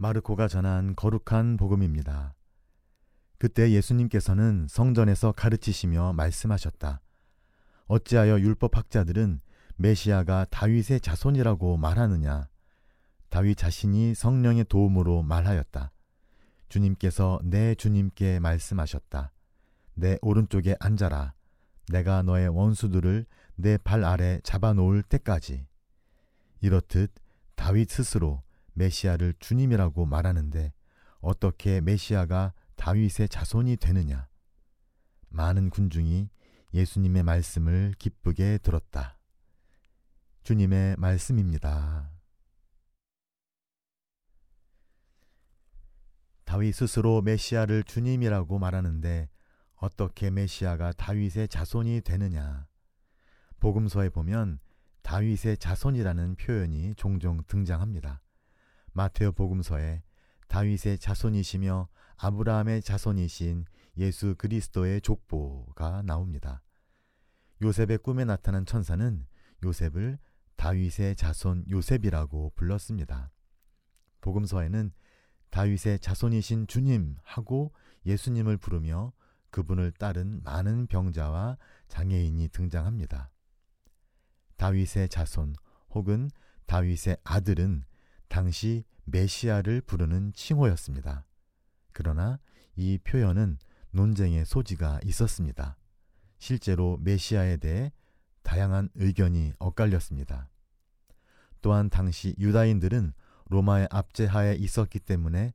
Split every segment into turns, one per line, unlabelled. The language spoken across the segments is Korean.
마르코가 전한 거룩한 복음입니다. 그때 예수님께서는 성전에서 가르치시며 말씀하셨다. 어찌하여 율법학자들은 메시아가 다윗의 자손이라고 말하느냐? 다윗 자신이 성령의 도움으로 말하였다. 주님께서 내 주님께 말씀하셨다. 내 오른쪽에 앉아라. 내가 너의 원수들을 내 발 아래 잡아놓을 때까지. 이렇듯 다윗 스스로 메시아를 주님이라고 말하는데 어떻게 메시아가 다윗의 자손이 되느냐? 많은 군중이 예수님의 말씀을 기쁘게 들었다. 주님의 말씀입니다. 다윗 스스로 메시아를 주님이라고 말하는데 어떻게 메시아가 다윗의 자손이 되느냐? 복음서에 보면 다윗의 자손이라는 표현이 종종 등장합니다. 마테오 복음서에 다윗의 자손이시며 아브라함의 자손이신 예수 그리스도의 족보가 나옵니다. 요셉의 꿈에 나타난 천사는 요셉을 다윗의 자손 요셉이라고 불렀습니다. 복음서에는 다윗의 자손이신 주님 하고 예수님을 부르며 그분을 따른 많은 병자와 장애인이 등장합니다. 다윗의 자손 혹은 다윗의 아들은 당시 메시아를 부르는 칭호였습니다. 그러나 이 표현은 논쟁의 소지가 있었습니다. 실제로 메시아에 대해 다양한 의견이 엇갈렸습니다. 또한 당시 유다인들은 로마의 압제하에 있었기 때문에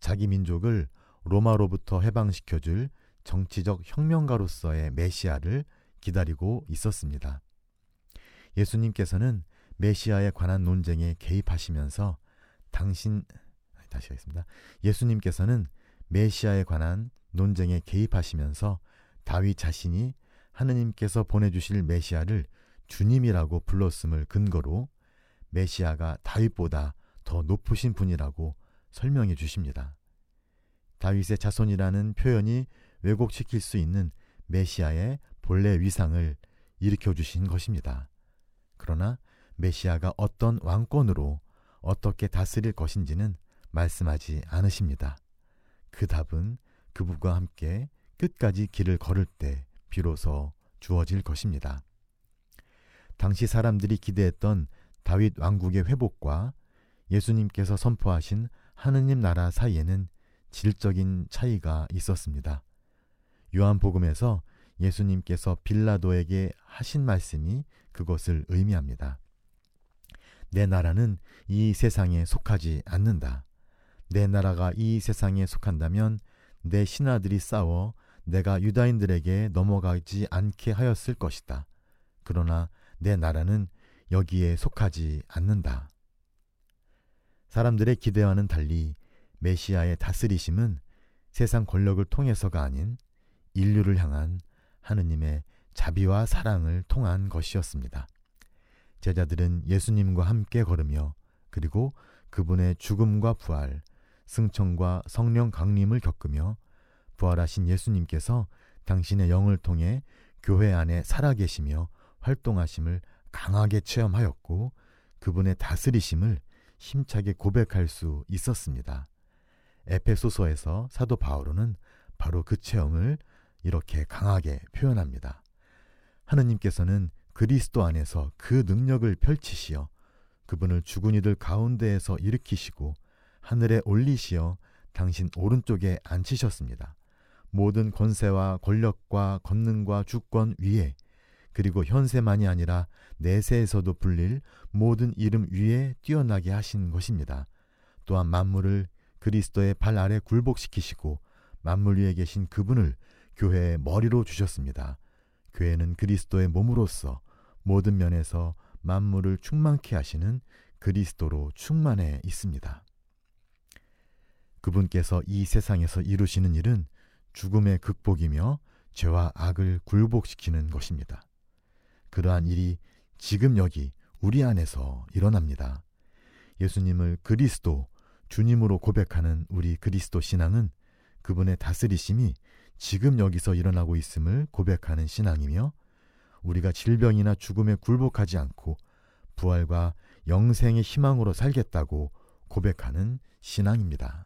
자기 민족을 로마로부터 해방시켜줄 정치적 혁명가로서의 메시아를 기다리고 있었습니다. 예수님께서는 메시아에 관한 논쟁에 개입하시면서 당신 다시 하겠습니다. 예수님께서는 메시아에 관한 논쟁에 개입하시면서 다윗 자신이 하느님께서 보내주실 메시아를 주님이라고 불렀음을 근거로 메시아가 다윗보다 더 높으신 분이라고 설명해 주십니다. 다윗의 자손이라는 표현이 왜곡시킬 수 있는 메시아의 본래 위상을 일으켜 주신 것입니다. 그러나 메시아가 어떤 왕권으로 어떻게 다스릴 것인지는 말씀하지 않으십니다. 그 답은 그분과 함께 끝까지 길을 걸을 때 비로소 주어질 것입니다. 당시 사람들이 기대했던 다윗 왕국의 회복과 예수님께서 선포하신 하느님 나라 사이에는 질적인 차이가 있었습니다. 요한복음에서 예수님께서 빌라도에게 하신 말씀이 그것을 의미합니다. 내 나라는 이 세상에 속하지 않는다. 내 나라가 이 세상에 속한다면 내 신하들이 싸워 내가 유다인들에게 넘어가지 않게 하였을 것이다. 그러나 내 나라는 여기에 속하지 않는다. 사람들의 기대와는 달리 메시아의 다스리심은 세상 권력을 통해서가 아닌 인류를 향한 하느님의 자비와 사랑을 통한 것이었습니다. 제자들은 예수님과 함께 걸으며 그리고 그분의 죽음과 부활, 승천과 성령 강림을 겪으며 부활하신 예수님께서 당신의 영을 통해 교회 안에 살아계시며 활동하심을 강하게 체험하였고 그분의 다스리심을 힘차게 고백할 수 있었습니다. 에페소서에서 사도 바오로는 바로 그 체험을 이렇게 강하게 표현합니다. 하느님께서는 그리스도 안에서 그 능력을 펼치시어 그분을 죽은 이들 가운데에서 일으키시고 하늘에 올리시어 당신 오른쪽에 앉히셨습니다. 모든 권세와 권력과 권능과 주권 위에 그리고 현세만이 아니라 내세에서도 불릴 모든 이름 위에 뛰어나게 하신 것입니다. 또한 만물을 그리스도의 발 아래 굴복시키시고 만물 위에 계신 그분을 교회의 머리로 주셨습니다. 교회는 그리스도의 몸으로서 모든 면에서 만물을 충만케 하시는 그리스도로 충만해 있습니다. 그분께서 이 세상에서 이루시는 일은 죽음의 극복이며 죄와 악을 굴복시키는 것입니다. 그러한 일이 지금 여기 우리 안에서 일어납니다. 예수님을 그리스도, 주님으로 고백하는 우리 그리스도 신앙은 그분의 다스리심이 지금 여기서 일어나고 있음을 고백하는 신앙이며 우리가 질병이나 죽음에 굴복하지 않고 부활과 영생의 희망으로 살겠다고 고백하는 신앙입니다.